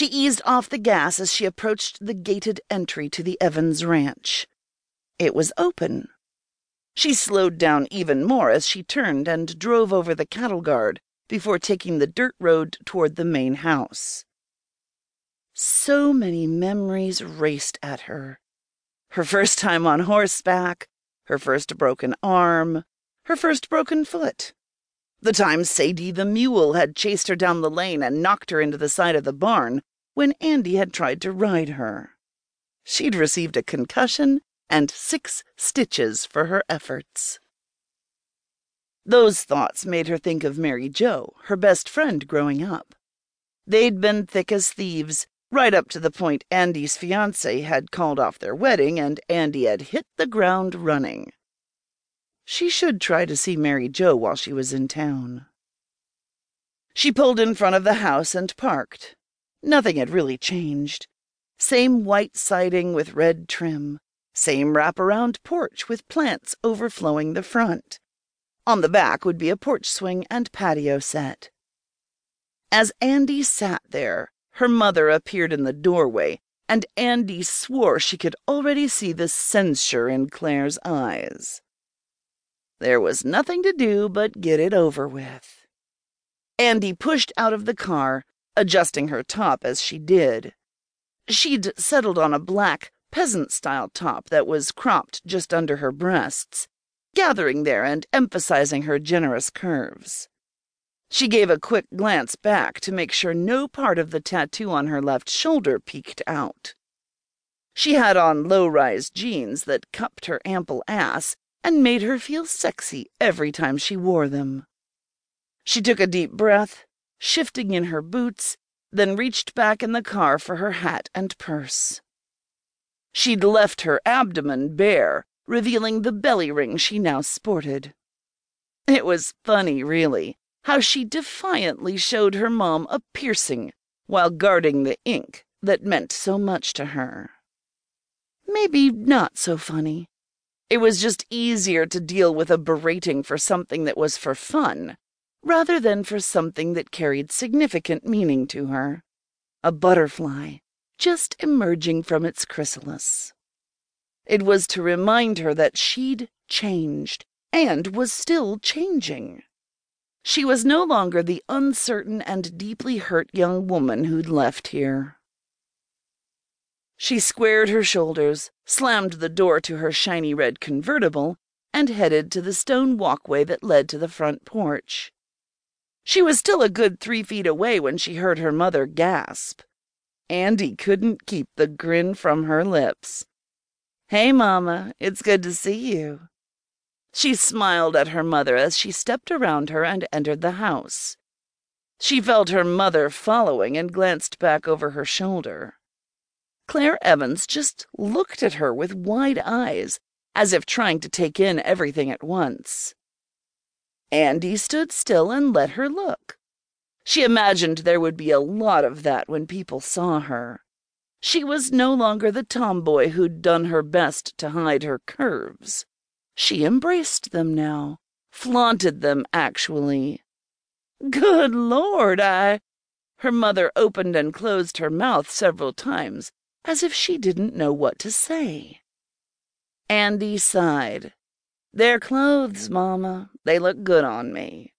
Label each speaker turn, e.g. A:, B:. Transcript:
A: She eased off the gas as she approached the gated entry to the Evans ranch. It was open. She slowed down even more as she turned and drove over the cattle guard before taking the dirt road toward the main house. So many memories raced at her. Her first time on horseback, her first broken arm, her first broken foot. The time Sadie the mule had chased her down the lane and knocked her into the side of the barn when Andy had tried to ride her. She'd received a concussion and six stitches for her efforts. Those thoughts made her think of Mary Joe, her best friend growing up. They'd been thick as thieves, right up to the point Andy's fiance had called off their wedding and Andy had hit the ground running. She should try to see Mary Joe while she was in town. She pulled in front of the house and parked. Nothing had really changed. Same white siding with red trim. Same wraparound porch with plants overflowing the front. On the back would be a porch swing and patio set. As Andy sat there, her mother appeared in the doorway, and Andy swore she could already see the censure in Claire's eyes. There was nothing to do but get it over with. Andy pushed out of the car, adjusting her top as she did. She'd settled on a black, peasant-style top that was cropped just under her breasts, gathering there and emphasizing her generous curves. She gave a quick glance back to make sure no part of the tattoo on her left shoulder peeked out. She had on low-rise jeans that cupped her ample ass and made her feel sexy every time she wore them. She took a deep breath, shifting in her boots, then reached back in the car for her hat and purse. She'd left her abdomen bare, revealing the belly ring she now sported. It was funny, really, how she defiantly showed her mom a piercing while guarding the ink that meant so much to her. Maybe not so funny. It was just easier to deal with a berating for something that was for fun, rather than for something that carried significant meaning to her. A butterfly, just emerging from its chrysalis. It was to remind her that she'd changed, and was still changing. She was no longer the uncertain and deeply hurt young woman who'd left here. She squared her shoulders, slammed the door to her shiny red convertible, and headed to the stone walkway that led to the front porch. She was still a good three feet away when she heard her mother gasp. Andy couldn't keep the grin from her lips. Hey, Mama, it's good to see you. She smiled at her mother as she stepped around her and entered the house. She felt her mother following and glanced back over her shoulder. Claire Evans just looked at her with wide eyes, as if trying to take in everything at once. Andy stood still and let her look. She imagined there would be a lot of that when people saw her. She was no longer the tomboy who'd done her best to hide her curves. She embraced them now, flaunted them actually. Good Lord, I... Her mother opened and closed her mouth several times, as if she didn't know what to say. Andy sighed. They're clothes, Mama. They look good on me.